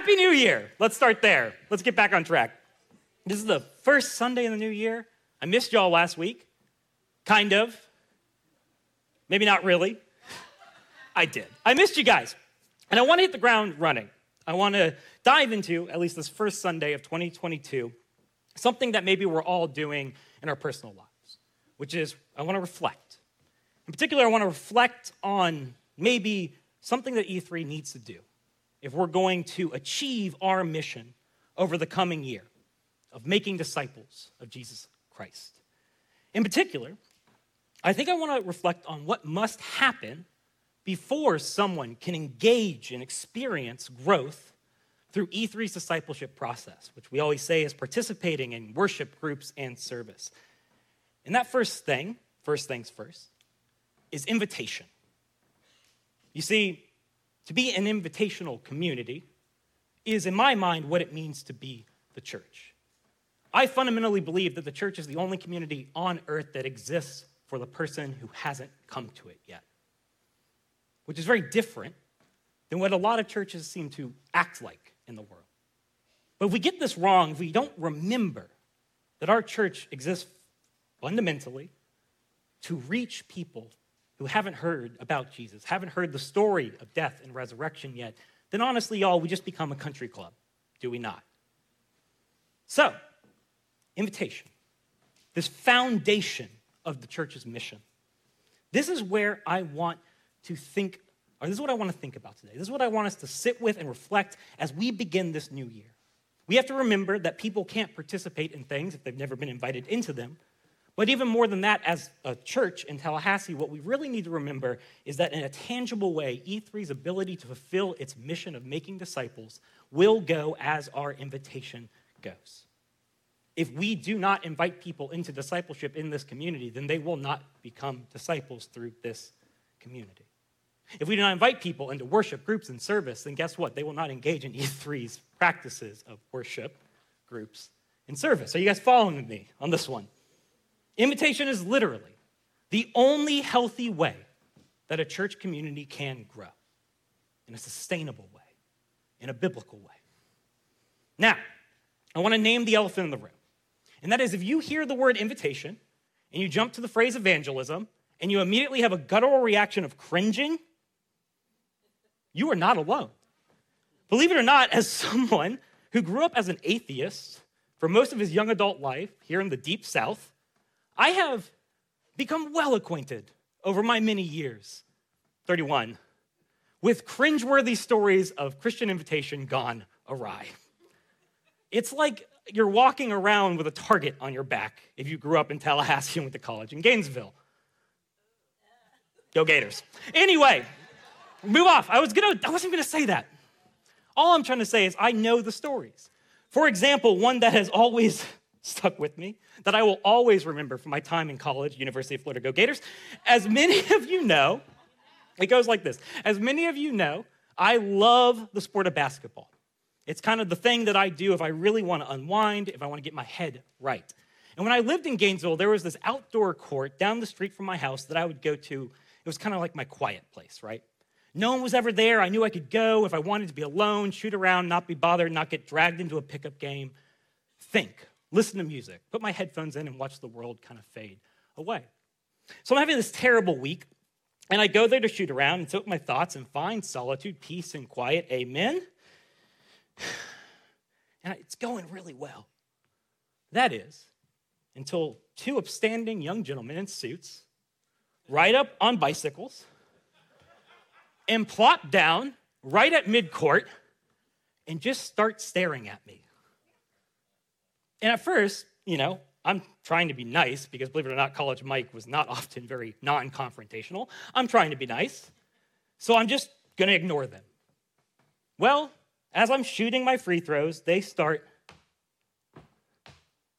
Happy New Year. Let's start there. Let's get back on track. This is the first Sunday in the new year. I missed y'all last week. Kind of. Maybe not really. I did. I missed you guys. And I want to hit the ground running. I want to dive into, at least this first Sunday of 2022, something that maybe we're all doing in our personal lives, which is I want to reflect. In particular, I want to reflect on maybe something that E3 needs to do if we're going to achieve our mission over the coming year of making disciples of Jesus Christ. In particular, I think I want to reflect on what must happen before someone can engage and experience growth through E3's discipleship process, which we always say is participating in worship groups and service. And that first thing, first things first, is invitation. You see, to be an invitational community is, in my mind, what it means to be the church. I fundamentally believe that the church is the only community on earth that exists for the person who hasn't come to it yet, which is very different than what a lot of churches seem to act like in the world. But if we get this wrong, if we don't remember that our church exists fundamentally to reach people who haven't heard about Jesus, haven't heard the story of death and resurrection yet, then honestly, y'all, we just become a country club, do we not? So, invitation, this foundation of the church's mission. This is where I want to think, or this is what I want to think about today. This is what I want us to sit with and reflect as we begin this new year. We have to remember that people can't participate in things if they've never been invited into them. But even more than that, as a church in Tallahassee, what we really need to remember is that in a tangible way, E3's ability to fulfill its mission of making disciples will go as our invitation goes. If we do not invite people into discipleship in this community, then they will not become disciples through this community. If we do not invite people into worship groups and service, then guess what? They will not engage in E3's practices of worship groups and service. Are you guys following me on this one? Invitation is literally the only healthy way that a church community can grow in a sustainable way, in a biblical way. Now, I want to name the elephant in the room. And that is if you hear the word invitation and you jump to the phrase evangelism and you immediately have a guttural reaction of cringing, you are not alone. Believe it or not, as someone who grew up as an atheist for most of his young adult life here in the deep south, I have become well acquainted over my many years, 31, with cringeworthy stories of Christian invitation gone awry. It's like you're walking around with a target on your back if you grew up in Tallahassee and went to college in Gainesville. Go Gators. Anyway, move off. I was gonna, I wasn't gonna say that. All I'm trying to say is I know the stories. For example, one that has always stuck with me that I will always remember from my time in college, University of Florida Go Gators. As many of you know, it goes like this. As many of you know, I love the sport of basketball. It's kind of the thing that I do if I really want to unwind, if I want to get my head right. And when I lived in Gainesville, there was this outdoor court down the street from my house that I would go to. It was kind of like my quiet place, right? No one was ever there. I knew I could go if I wanted to be alone, shoot around, not be bothered, not get dragged into a pickup game. Think listen to music, put my headphones in, and watch the world kind of fade away. So I'm having this terrible week, and I go there to shoot around and soak my thoughts and find solitude, peace, and quiet. Amen. And it's going really well. That is, until two upstanding young gentlemen in suits ride up on bicycles and plop down right at midcourt and just start staring at me. And at first, you know, I'm trying to be nice because believe it or not, College Mike was not often very non confrontational. I'm trying to be nice. So I'm just going to ignore them. Well, as I'm shooting my free throws, they start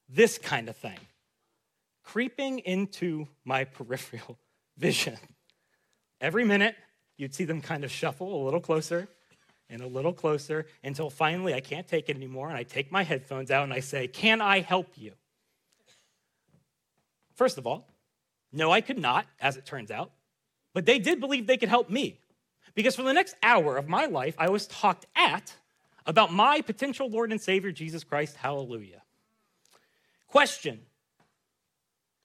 this kind of thing creeping into my peripheral vision. Every minute, you'd see them kind of shuffle a little closer and a little closer until finally I can't take it anymore. And I take my headphones out and I say, Can I help you? First of all, no, I could not, as it turns out. But they did believe they could help me. Because for the next hour of my life, I was talked at about my potential Lord and Savior, Jesus Christ. Hallelujah. Question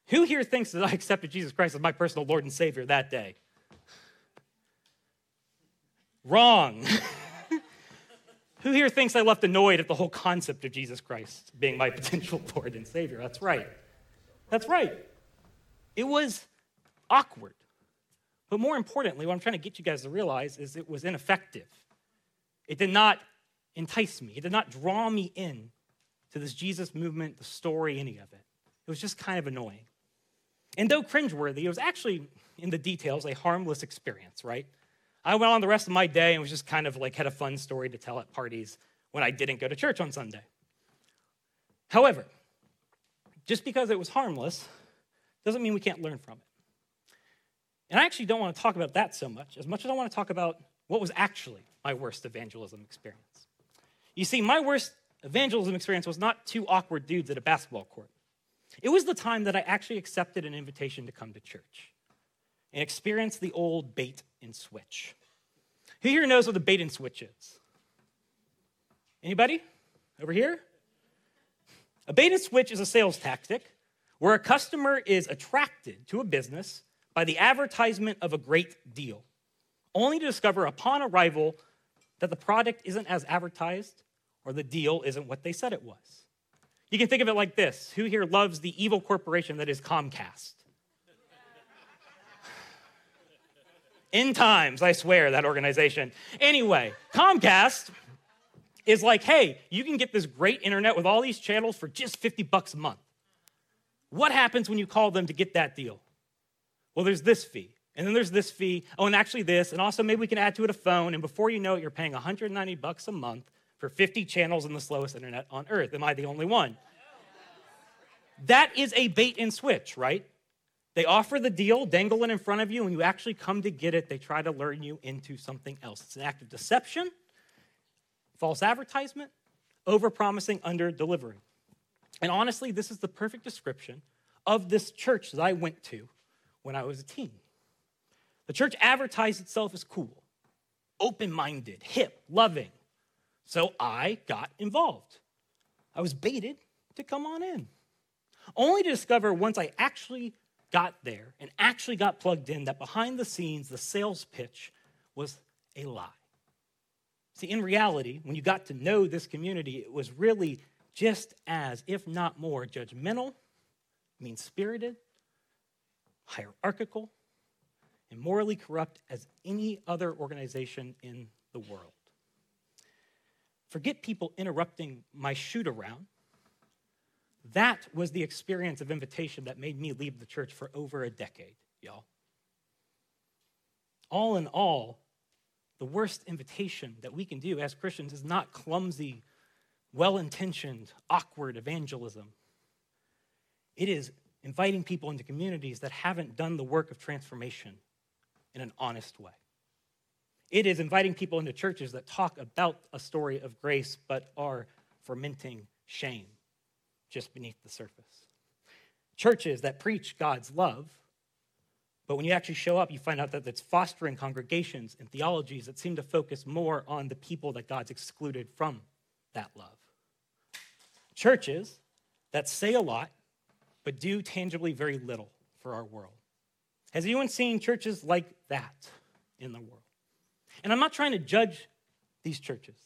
Who here thinks that I accepted Jesus Christ as my personal Lord and Savior that day? Wrong. Who here thinks I left annoyed at the whole concept of Jesus Christ being my potential Lord and Savior? That's right. That's right. It was awkward. But more importantly, what I'm trying to get you guys to realize is it was ineffective. It did not entice me, it did not draw me in to this Jesus movement, the story, any of it. It was just kind of annoying. And though cringeworthy, it was actually, in the details, a harmless experience, right? I went on the rest of my day and was just kind of like had a fun story to tell at parties when I didn't go to church on Sunday. However, just because it was harmless doesn't mean we can't learn from it. And I actually don't want to talk about that so much, as much as I want to talk about what was actually my worst evangelism experience. You see, my worst evangelism experience was not two awkward dudes at a basketball court. It was the time that I actually accepted an invitation to come to church and experience the old bait and switch. Who here knows what the bait and switch is? Anybody? Over here? A bait and switch is a sales tactic where a customer is attracted to a business by the advertisement of a great deal, only to discover upon arrival that the product isn't as advertised or the deal isn't what they said it was. You can think of it like this Who here loves the evil corporation that is Comcast? In times, I swear, that organization. Anyway, Comcast is like, hey, you can get this great internet with all these channels for just 50 bucks a month. What happens when you call them to get that deal? Well, there's this fee, and then there's this fee. Oh, and actually this, and also maybe we can add to it a phone. And before you know it, you're paying 190 bucks a month for 50 channels in the slowest internet on earth. Am I the only one? That is a bait and switch, right? They offer the deal, dangle it in front of you, and you actually come to get it, they try to lure you into something else. It's an act of deception, false advertisement, over promising, under delivering. And honestly, this is the perfect description of this church that I went to when I was a teen. The church advertised itself as cool, open minded, hip, loving. So I got involved. I was baited to come on in, only to discover once I actually got there and actually got plugged in that behind the scenes, the sales pitch was a lie. See, in reality, when you got to know this community, it was really just as, if not more, judgmental, mean spirited, hierarchical, and morally corrupt as any other organization in the world. Forget people interrupting my shoot around. That was the experience of invitation that made me leave the church for over a decade, y'all. All in all, the worst invitation that we can do as Christians is not clumsy, well intentioned, awkward evangelism. It is inviting people into communities that haven't done the work of transformation in an honest way. It is inviting people into churches that talk about a story of grace but are fermenting shame just beneath the surface. Churches that preach God's love, but when you actually show up, you find out that it's fostering congregations and theologies that seem to focus more on the people that God's excluded from that love. Churches that say a lot but do tangibly very little for our world. Has anyone seen churches like that in the world? And I'm not trying to judge these churches.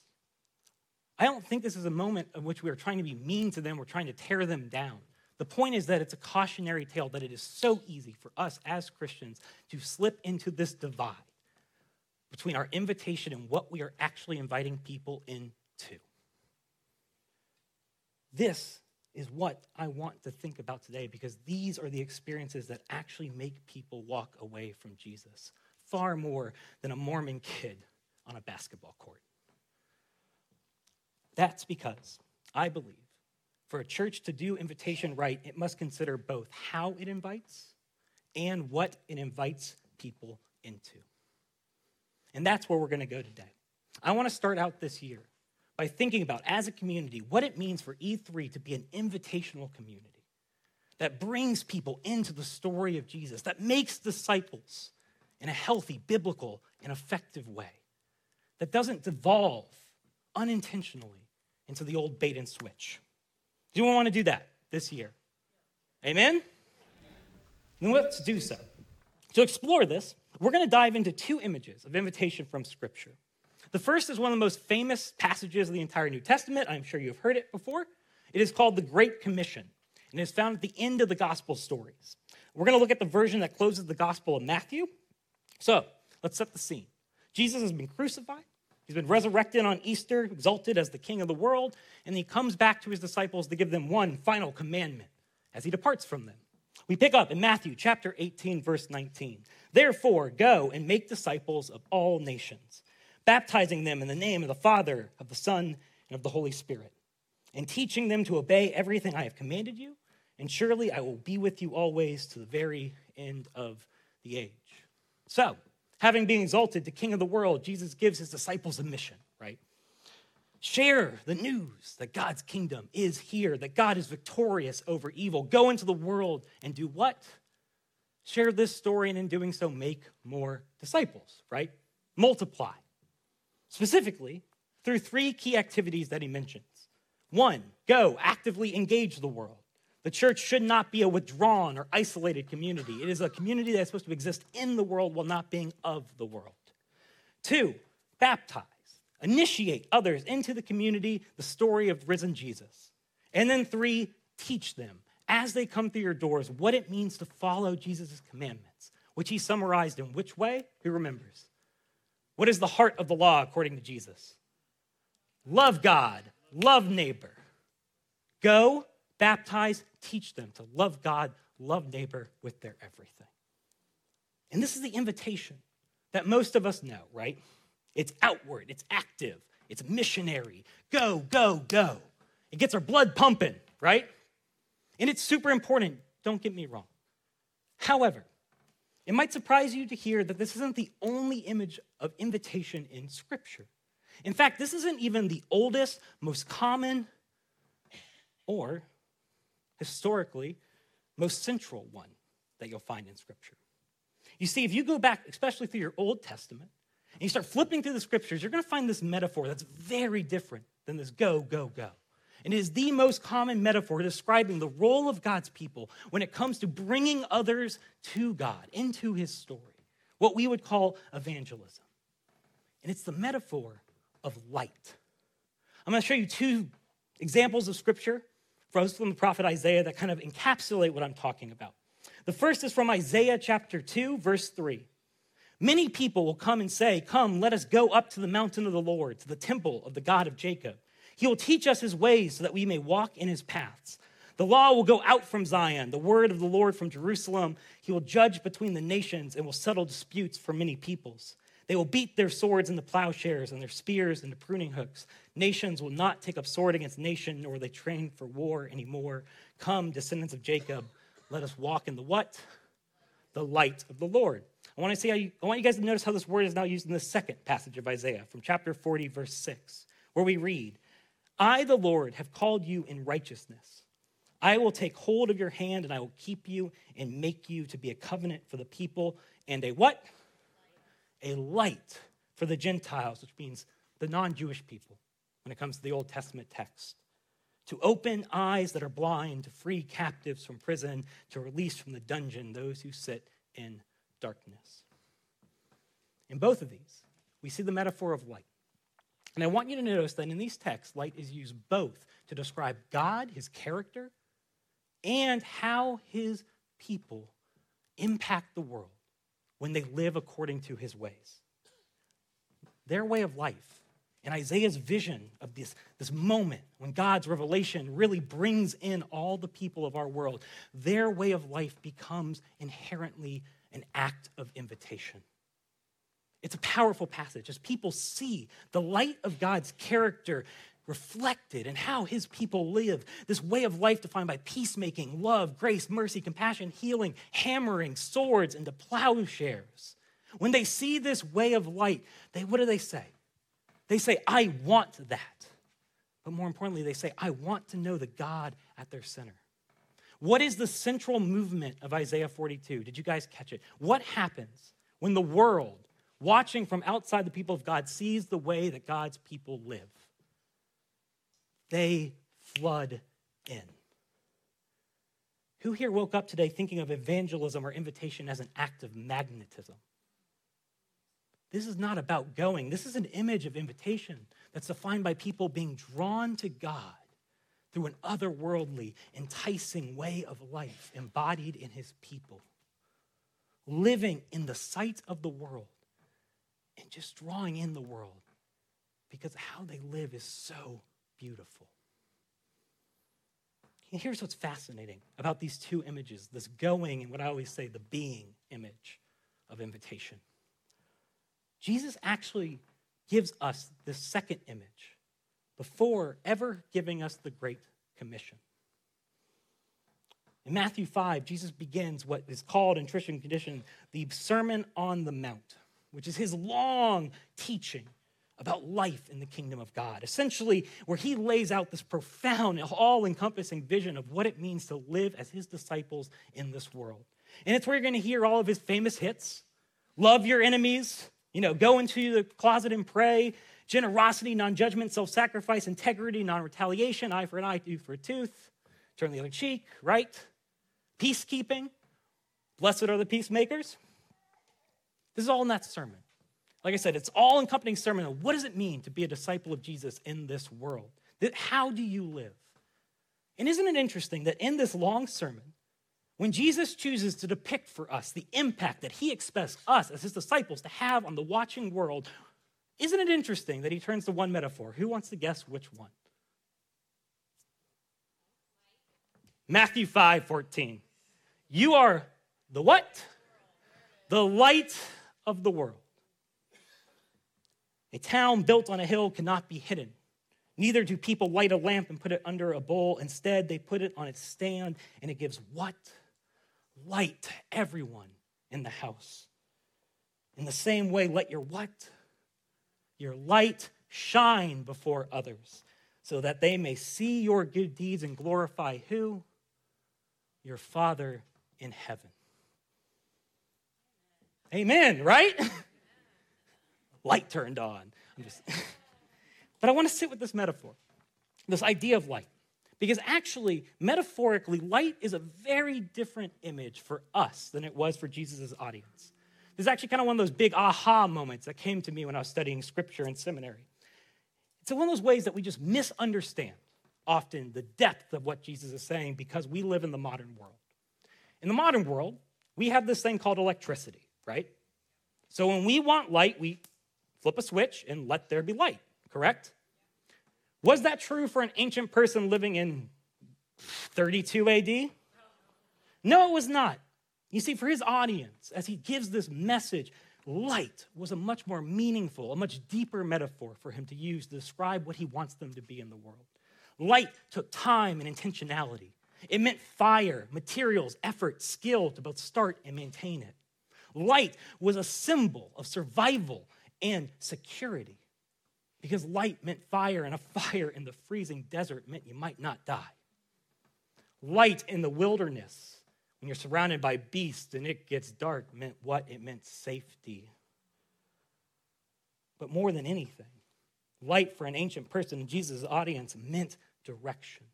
I don't think this is a moment in which we are trying to be mean to them, we're trying to tear them down. The point is that it's a cautionary tale that it is so easy for us as Christians to slip into this divide between our invitation and what we are actually inviting people into. This is what I want to think about today because these are the experiences that actually make people walk away from Jesus far more than a Mormon kid on a basketball court. That's because I believe for a church to do invitation right, it must consider both how it invites and what it invites people into. And that's where we're going to go today. I want to start out this year by thinking about, as a community, what it means for E3 to be an invitational community that brings people into the story of Jesus, that makes disciples in a healthy, biblical, and effective way, that doesn't devolve unintentionally into the old bait and switch. Do you want to do that this year? Amen? Then let's do so. To explore this, we're going to dive into two images of invitation from Scripture. The first is one of the most famous passages of the entire New Testament. I'm sure you've heard it before. It is called the Great Commission, and it's found at the end of the Gospel stories. We're going to look at the version that closes the Gospel of Matthew. So let's set the scene. Jesus has been crucified. He's been resurrected on Easter, exalted as the King of the world, and he comes back to his disciples to give them one final commandment as he departs from them. We pick up in Matthew chapter 18, verse 19. Therefore, go and make disciples of all nations, baptizing them in the name of the Father, of the Son, and of the Holy Spirit, and teaching them to obey everything I have commanded you. And surely I will be with you always to the very end of the age. So, having been exalted to King of the world, Jesus gives his disciples a mission, right? Share the news that God's kingdom is here, that God is victorious over evil. Go into the world and do what? Share this story, and in doing so, make more disciples, right? Multiply. Specifically, through three key activities that he mentions. One, go actively engage the world. The church should not be a withdrawn or isolated community. It is a community that's supposed to exist in the world while not being of the world. Two, baptize initiate others into the community, the story of risen Jesus. And then three, teach them as they come through your doors what it means to follow Jesus' commandments, which he summarized in which way? Who remembers? What is the heart of the law according to Jesus? Love God, love neighbor. Go, baptize, teach them to love God, love neighbor with their everything. And this is the invitation that most of us know, right? It's outward, it's active, it's missionary. Go, go, go. It gets our blood pumping, right? And it's super important, don't get me wrong. However, it might surprise you to hear that this isn't the only image of invitation in Scripture. In fact, this isn't even the oldest, most common, or historically, most central one that you'll find in Scripture. You see, if you go back, especially through your Old Testament, and you start flipping through the scriptures, you're going to find this metaphor that's very different than this go, go, go. And it is the most common metaphor describing the role of God's people when it comes to bringing others to God, into his story, what we would call evangelism. And it's the metaphor of light. I'm going to show you two examples of scripture from the prophet Isaiah that kind of encapsulate what I'm talking about. The first is from Isaiah chapter 2, verse 3. Many people will come and say, Come, let us go up to the mountain of the Lord, to the temple of the God of Jacob. He will teach us his ways so that we may walk in his paths. The law will go out from Zion, the word of the Lord from Jerusalem. He will judge between the nations and will settle disputes for many peoples. They will beat their swords into plowshares and their spears into pruning hooks. Nations will not take up sword against nation, nor they train for war anymore. Come, descendants of Jacob, let us walk in the what? The light of the Lord. I want to see how you, I want you guys to notice how this word is now used in the second passage of Isaiah from chapter 40, verse 6, where we read, I, the Lord, have called you in righteousness. I will take hold of your hand and I will keep you and make you to be a covenant for the people and a what? A light for the Gentiles, which means the non Jewish people when it comes to the Old Testament text. To open eyes that are blind, to free captives from prison, to release from the dungeon those who sit in darkness. In both of these, we see the metaphor of light. And I want you to notice that in these texts, light is used both to describe God, his character, and how his people impact the world when they live according to his ways. Their way of life and Isaiah's vision of this, this moment when God's revelation really brings in all the people of our world, their way of life becomes inherently an act of invitation. It's a powerful passage as people see the light of God's character reflected in how his people live. This way of life defined by peacemaking, love, grace, mercy, compassion, healing, hammering swords into plowshares. When they see this way of light, they what do they say? They say, I want that. But more importantly, they say, I want to know the God at their center. What is the central movement of Isaiah 42? Did you guys catch it? What happens when the world, watching from outside the people of God, sees the way that God's people live? They flood in. Who here woke up today thinking of evangelism or invitation as an act of magnetism? This is not about going. This is an image of invitation that's defined by people being drawn to God through an otherworldly, enticing way of life embodied in his people, living in the sight of the world and just drawing in the world because how they live is so beautiful. Here's what's fascinating about these two images this going and what I always say, the being image of invitation. Jesus actually gives us this second image before ever giving us the Great Commission. In Matthew 5, Jesus begins what is called in Christian tradition the Sermon on the Mount, which is his long teaching about life in the kingdom of God. Essentially, where he lays out this profound, all encompassing vision of what it means to live as his disciples in this world. And it's where you're going to hear all of his famous hits love your enemies, you know, go into the closet and pray, generosity, non judgment, self sacrifice, integrity, non retaliation, eye for an eye, tooth for a tooth, turn the other cheek, right? Peacekeeping, blessed are the peacemakers. This is all in that sermon. Like I said, it's all encompassing sermon. What does it mean to be a disciple of Jesus in this world? How do you live? And isn't it interesting that in this long sermon, when Jesus chooses to depict for us the impact that he expects us as his disciples to have on the watching world, isn't it interesting that he turns to one metaphor? Who wants to guess which one? Matthew 5 14. You are the what? The light of the world. A town built on a hill cannot be hidden. Neither do people light a lamp and put it under a bowl. Instead, they put it on its stand, and it gives what? Light to everyone in the house. In the same way, let your what? Your light shine before others, so that they may see your good deeds and glorify who? Your Father in heaven. Amen, right? light turned on. I'm just but I want to sit with this metaphor, this idea of light. Because actually, metaphorically, light is a very different image for us than it was for Jesus' audience. This is actually kind of one of those big aha moments that came to me when I was studying scripture in seminary. It's one of those ways that we just misunderstand often the depth of what Jesus is saying because we live in the modern world. In the modern world, we have this thing called electricity, right? So when we want light, we flip a switch and let there be light, correct? Was that true for an ancient person living in 32 AD? No, it was not. You see, for his audience, as he gives this message, light was a much more meaningful, a much deeper metaphor for him to use to describe what he wants them to be in the world. Light took time and intentionality. It meant fire, materials, effort, skill to both start and maintain it. Light was a symbol of survival and security. Because light meant fire, and a fire in the freezing desert meant you might not die. Light in the wilderness, when you're surrounded by beasts and it gets dark, meant what? It meant safety. But more than anything, light for an ancient person in Jesus' audience meant direction.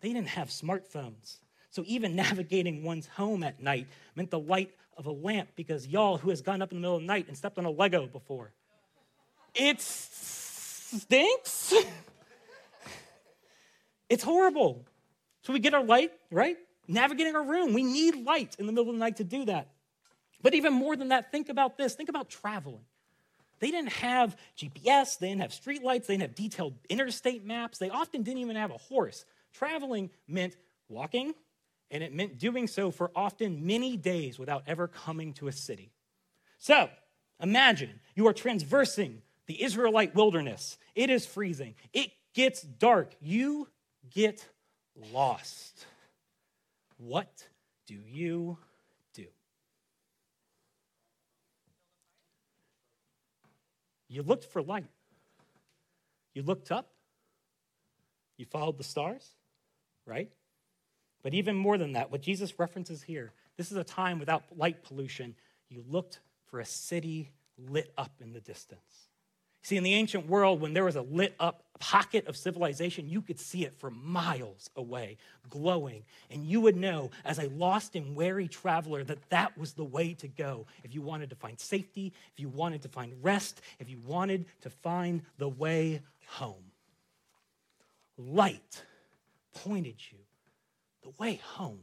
They didn't have smartphones. So even navigating one's home at night meant the light of a lamp because y'all who has gone up in the middle of the night and stepped on a Lego before. It stinks. it's horrible. So we get our light, right? Navigating our room. We need light in the middle of the night to do that. But even more than that, think about this. Think about traveling. They didn't have GPS, they didn't have streetlights, they didn't have detailed interstate maps, they often didn't even have a horse. Traveling meant walking, and it meant doing so for often many days without ever coming to a city. So imagine you are traversing the Israelite wilderness. It is freezing, it gets dark, you get lost. What do you do? You looked for light. You looked up. You followed the stars, right? But even more than that, what Jesus references here, this is a time without light pollution. You looked for a city lit up in the distance. See, in the ancient world, when there was a lit up pocket of civilization, you could see it for miles away, glowing. And you would know, as a lost and weary traveler, that that was the way to go if you wanted to find safety, if you wanted to find rest, if you wanted to find the way home. Light pointed you the way home.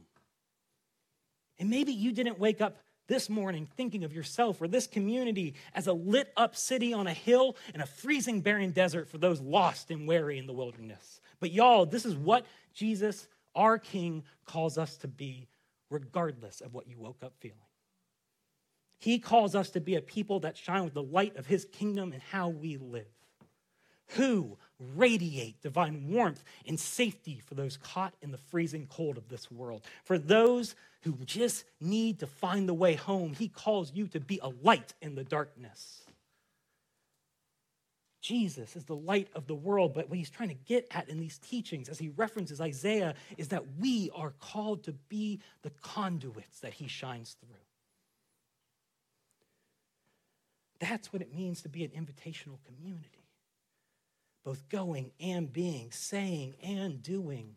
And maybe you didn't wake up this morning thinking of yourself or this community as a lit up city on a hill in a freezing barren desert for those lost and weary in the wilderness. But y'all, this is what Jesus, our King, calls us to be, regardless of what you woke up feeling. He calls us to be a people that shine with the light of his kingdom and how we live. Who radiate divine warmth and safety for those caught in the freezing cold of this world. For those who just need to find the way home, he calls you to be a light in the darkness. Jesus is the light of the world, but what he's trying to get at in these teachings, as he references Isaiah, is that we are called to be the conduits that he shines through. That's what it means to be an invitational community both going and being, saying and doing.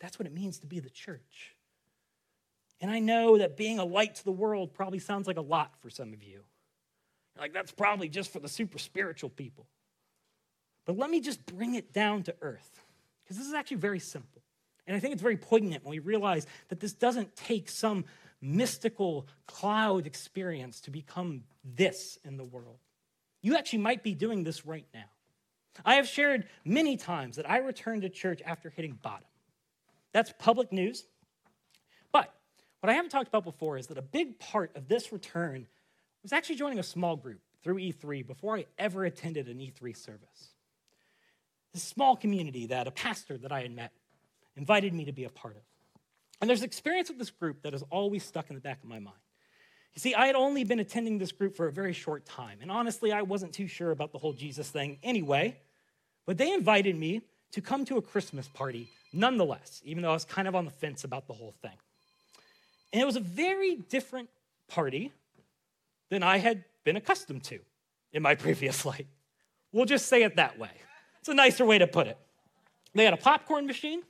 That's what it means to be the church. And I know that being a light to the world probably sounds like a lot for some of you. Like, that's probably just for the super spiritual people. But let me just bring it down to earth, because this is actually very simple. And I think it's very poignant when we realize that this doesn't take some mystical cloud experience to become this in the world. You actually might be doing this right now. I have shared many times that I returned to church after hitting bottom. That's public news. But what I haven't talked about before is that a big part of this return was actually joining a small group through E3 before I ever attended an E3 service. This small community that a pastor that I had met invited me to be a part of. And there's experience with this group that has always stuck in the back of my mind. You see, I had only been attending this group for a very short time, and honestly, I wasn't too sure about the whole Jesus thing anyway. But they invited me to come to a Christmas party nonetheless, even though I was kind of on the fence about the whole thing. And it was a very different party than I had been accustomed to in my previous life. We'll just say it that way. It's a nicer way to put it. They had a popcorn machine.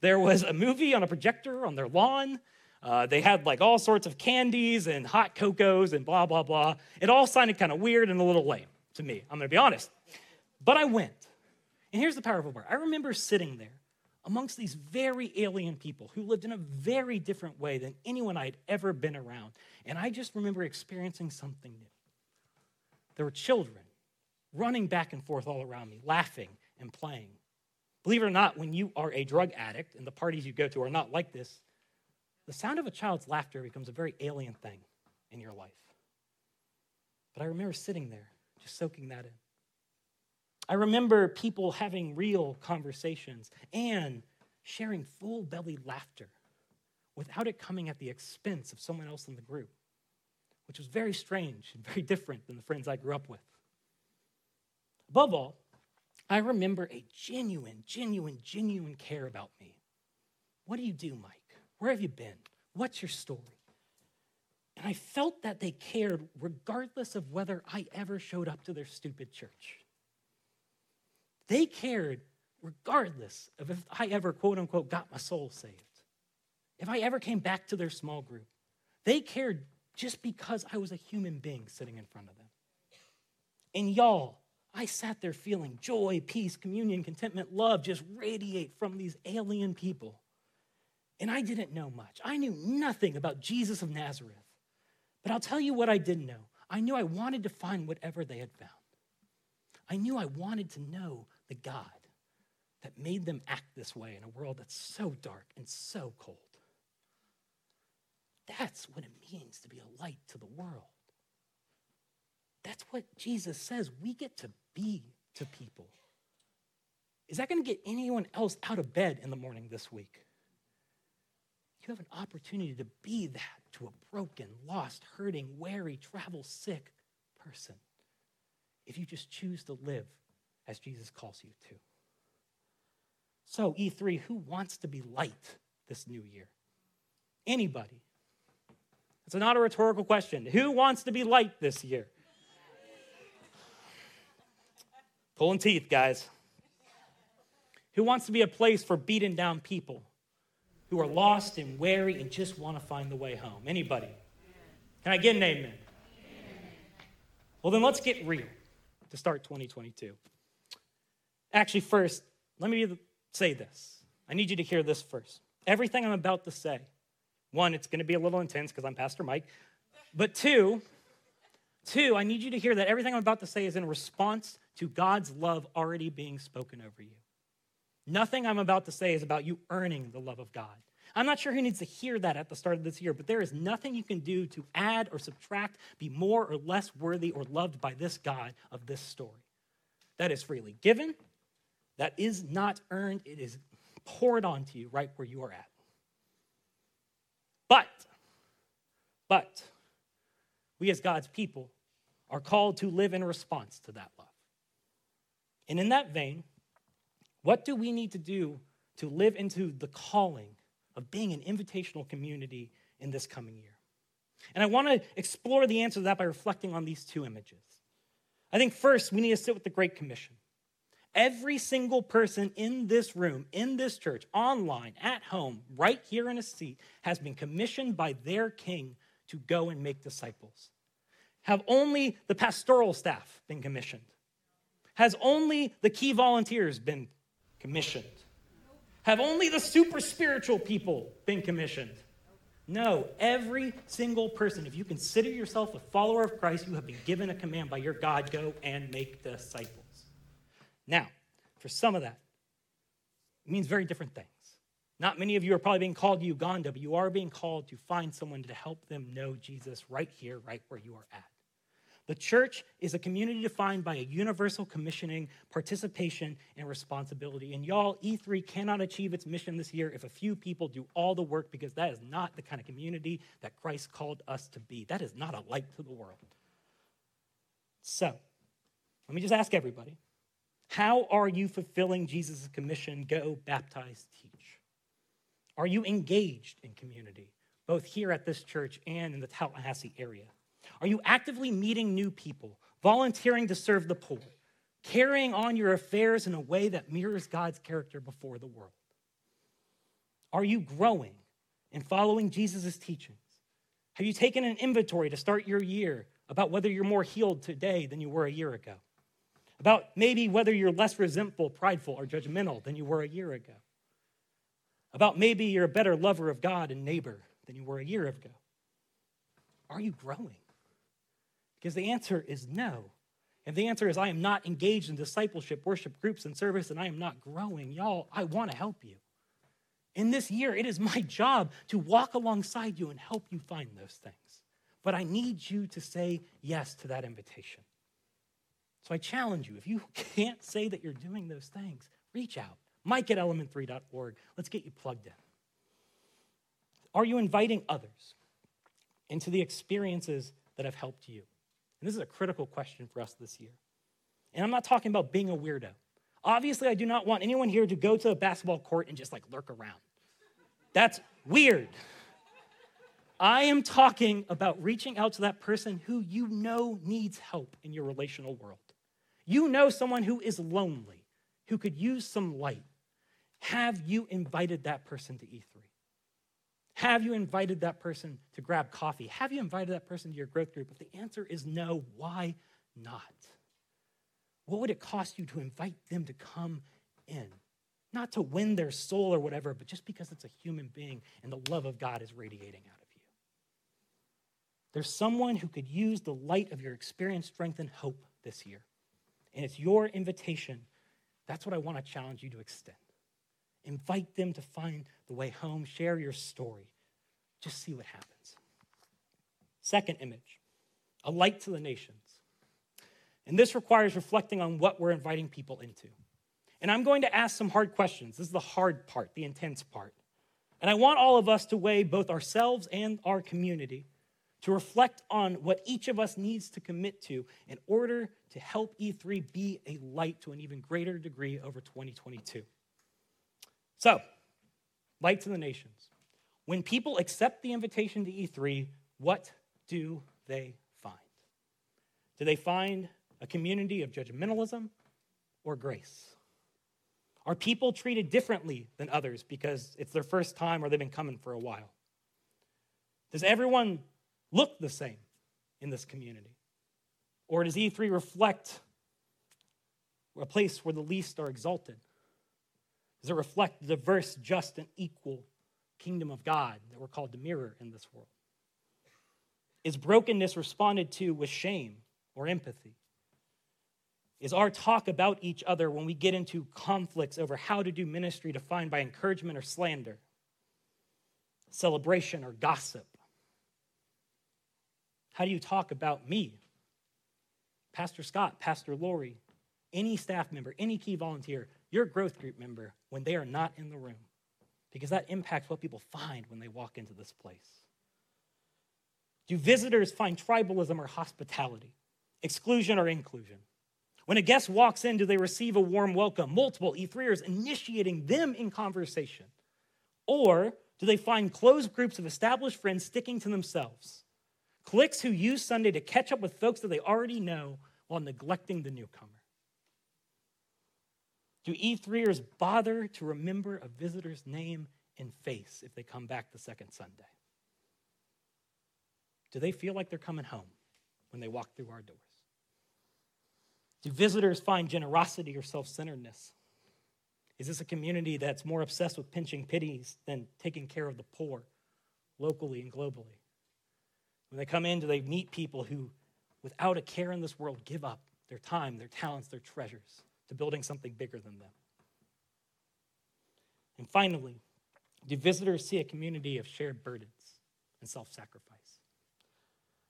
There was a movie on a projector on their lawn. Uh, they had like all sorts of candies and hot cocos and blah, blah, blah. It all sounded kind of weird and a little lame to me. I'm going to be honest. But I went. And here's the powerful part I remember sitting there amongst these very alien people who lived in a very different way than anyone I'd ever been around. And I just remember experiencing something new. There were children running back and forth all around me, laughing and playing. Believe it or not, when you are a drug addict and the parties you go to are not like this, the sound of a child's laughter becomes a very alien thing in your life. But I remember sitting there, just soaking that in. I remember people having real conversations and sharing full bellied laughter without it coming at the expense of someone else in the group, which was very strange and very different than the friends I grew up with. Above all, I remember a genuine, genuine, genuine care about me. What do you do, Mike? Where have you been? What's your story? And I felt that they cared regardless of whether I ever showed up to their stupid church. They cared regardless of if I ever, quote unquote, got my soul saved. If I ever came back to their small group. They cared just because I was a human being sitting in front of them. And y'all, I sat there feeling joy, peace, communion, contentment, love just radiate from these alien people. And I didn't know much. I knew nothing about Jesus of Nazareth. But I'll tell you what I did know. I knew I wanted to find whatever they had found. I knew I wanted to know the God that made them act this way in a world that's so dark and so cold. That's what it means to be a light to the world. That's what Jesus says we get to be to people. Is that going to get anyone else out of bed in the morning this week? You have an opportunity to be that to a broken, lost, hurting, weary, travel sick person if you just choose to live as Jesus calls you to. So, E3, who wants to be light this new year? Anybody. It's not a rhetorical question. Who wants to be light this year? Pulling teeth, guys. Who wants to be a place for beaten down people who are lost and weary and just want to find the way home? Anybody? Can I get an amen? Well, then let's get real to start 2022. Actually, first, let me say this. I need you to hear this first. Everything I'm about to say, one, it's going to be a little intense because I'm Pastor Mike, but two, two, I need you to hear that everything I'm about to say is in response to God's love already being spoken over you. Nothing I'm about to say is about you earning the love of God. I'm not sure who needs to hear that at the start of this year, but there is nothing you can do to add or subtract, be more or less worthy or loved by this God of this story. That is freely given, that is not earned, it is poured onto you right where you are at. But, but, we as God's people are called to live in response to that love. And in that vein, what do we need to do to live into the calling of being an invitational community in this coming year? And I want to explore the answer to that by reflecting on these two images. I think first, we need to sit with the Great Commission. Every single person in this room, in this church, online, at home, right here in a seat, has been commissioned by their king to go and make disciples. Have only the pastoral staff been commissioned? Has only the key volunteers been commissioned? Have only the super spiritual people been commissioned? No, every single person, if you consider yourself a follower of Christ, you have been given a command by your God go and make disciples. Now, for some of that, it means very different things. Not many of you are probably being called to Uganda, but you are being called to find someone to help them know Jesus right here, right where you are at. The church is a community defined by a universal commissioning, participation, and responsibility. And y'all, E3 cannot achieve its mission this year if a few people do all the work because that is not the kind of community that Christ called us to be. That is not a light to the world. So, let me just ask everybody how are you fulfilling Jesus' commission go, baptize, teach? Are you engaged in community, both here at this church and in the Tallahassee area? Are you actively meeting new people, volunteering to serve the poor, carrying on your affairs in a way that mirrors God's character before the world? Are you growing and following Jesus' teachings? Have you taken an inventory to start your year about whether you're more healed today than you were a year ago? About maybe whether you're less resentful, prideful, or judgmental than you were a year ago? About maybe you're a better lover of God and neighbor than you were a year ago? Are you growing? Because the answer is no. And the answer is I am not engaged in discipleship, worship groups, and service, and I am not growing, y'all, I want to help you. In this year, it is my job to walk alongside you and help you find those things. But I need you to say yes to that invitation. So I challenge you if you can't say that you're doing those things, reach out. Mike at element3.org. Let's get you plugged in. Are you inviting others into the experiences that have helped you? And this is a critical question for us this year. And I'm not talking about being a weirdo. Obviously, I do not want anyone here to go to a basketball court and just like lurk around. That's weird. I am talking about reaching out to that person who you know needs help in your relational world. You know someone who is lonely, who could use some light. Have you invited that person to E3? Have you invited that person to grab coffee? Have you invited that person to your growth group? If the answer is no, why not? What would it cost you to invite them to come in? Not to win their soul or whatever, but just because it's a human being and the love of God is radiating out of you. There's someone who could use the light of your experience, strength, and hope this year. And it's your invitation. That's what I want to challenge you to extend. Invite them to find the way home, share your story. Just see what happens. Second image a light to the nations. And this requires reflecting on what we're inviting people into. And I'm going to ask some hard questions. This is the hard part, the intense part. And I want all of us to weigh both ourselves and our community to reflect on what each of us needs to commit to in order to help E3 be a light to an even greater degree over 2022. So, light to the nations. When people accept the invitation to E3, what do they find? Do they find a community of judgmentalism, or grace? Are people treated differently than others because it's their first time or they've been coming for a while? Does everyone look the same in this community? Or does E3 reflect a place where the least are exalted? Does it reflect the diverse, just, and equal kingdom of God that we're called to mirror in this world? Is brokenness responded to with shame or empathy? Is our talk about each other when we get into conflicts over how to do ministry defined by encouragement or slander, celebration or gossip? How do you talk about me, Pastor Scott, Pastor Lori, any staff member, any key volunteer, your growth group member when they are not in the room? Because that impacts what people find when they walk into this place. Do visitors find tribalism or hospitality, exclusion or inclusion? When a guest walks in, do they receive a warm welcome? Multiple E3ers initiating them in conversation? Or do they find closed groups of established friends sticking to themselves? Cliques who use Sunday to catch up with folks that they already know while neglecting the newcomer? Do E3ers bother to remember a visitor's name and face if they come back the second Sunday? Do they feel like they're coming home when they walk through our doors? Do visitors find generosity or self centeredness? Is this a community that's more obsessed with pinching pities than taking care of the poor locally and globally? When they come in, do they meet people who, without a care in this world, give up their time, their talents, their treasures to building something bigger than them? And finally, do visitors see a community of shared burdens and self sacrifice?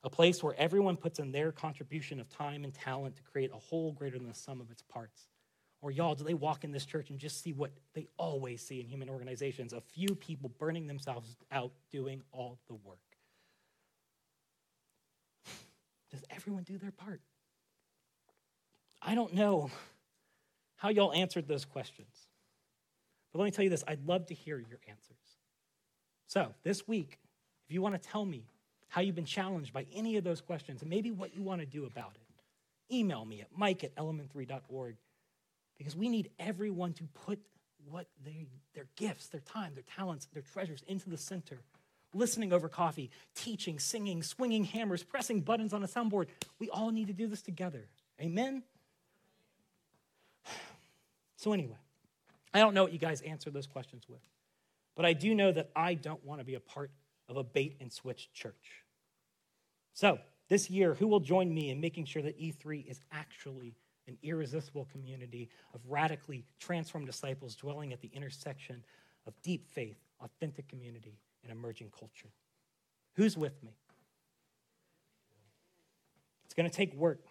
a place where everyone puts in their contribution of time and talent to create a whole greater than the sum of its parts? Or, y'all, do they walk in this church and just see what they always see in human organizations a few people burning themselves out doing all the work? Does everyone do their part? I don't know how y'all answered those questions. But let me tell you this I'd love to hear your answers. So, this week, if you want to tell me how you've been challenged by any of those questions, and maybe what you want to do about it. Email me at mike at element3.org because we need everyone to put what they, their gifts, their time, their talents, their treasures into the center. Listening over coffee, teaching, singing, swinging hammers, pressing buttons on a soundboard. We all need to do this together. Amen? So, anyway, I don't know what you guys answer those questions with, but I do know that I don't want to be a part of a bait and switch church. So, this year, who will join me in making sure that E3 is actually an irresistible community of radically transformed disciples dwelling at the intersection of deep faith, authentic community, and emerging culture? Who's with me? It's going to take work,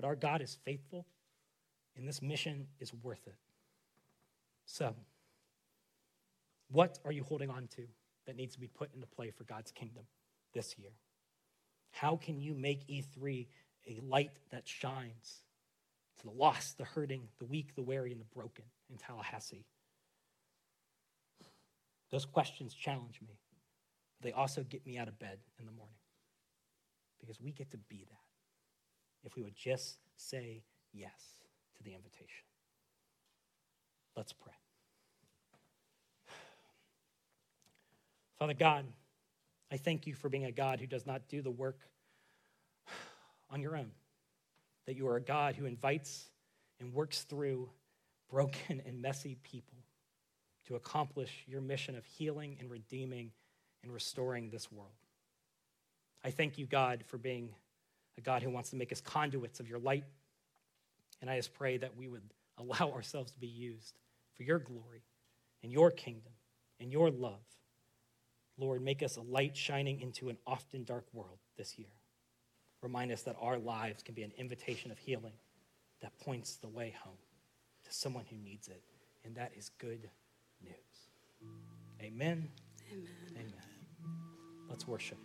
but our God is faithful, and this mission is worth it. So, what are you holding on to? that needs to be put into play for God's kingdom this year? How can you make E3 a light that shines to the lost, the hurting, the weak, the weary, and the broken in Tallahassee? Those questions challenge me. But they also get me out of bed in the morning because we get to be that if we would just say yes to the invitation. Let's pray. Father God, I thank you for being a God who does not do the work on your own, that you are a God who invites and works through broken and messy people to accomplish your mission of healing and redeeming and restoring this world. I thank you, God, for being a God who wants to make us conduits of your light. And I just pray that we would allow ourselves to be used for your glory and your kingdom and your love Lord, make us a light shining into an often dark world this year. Remind us that our lives can be an invitation of healing that points the way home to someone who needs it. And that is good news. Amen. Amen. Amen. Let's worship.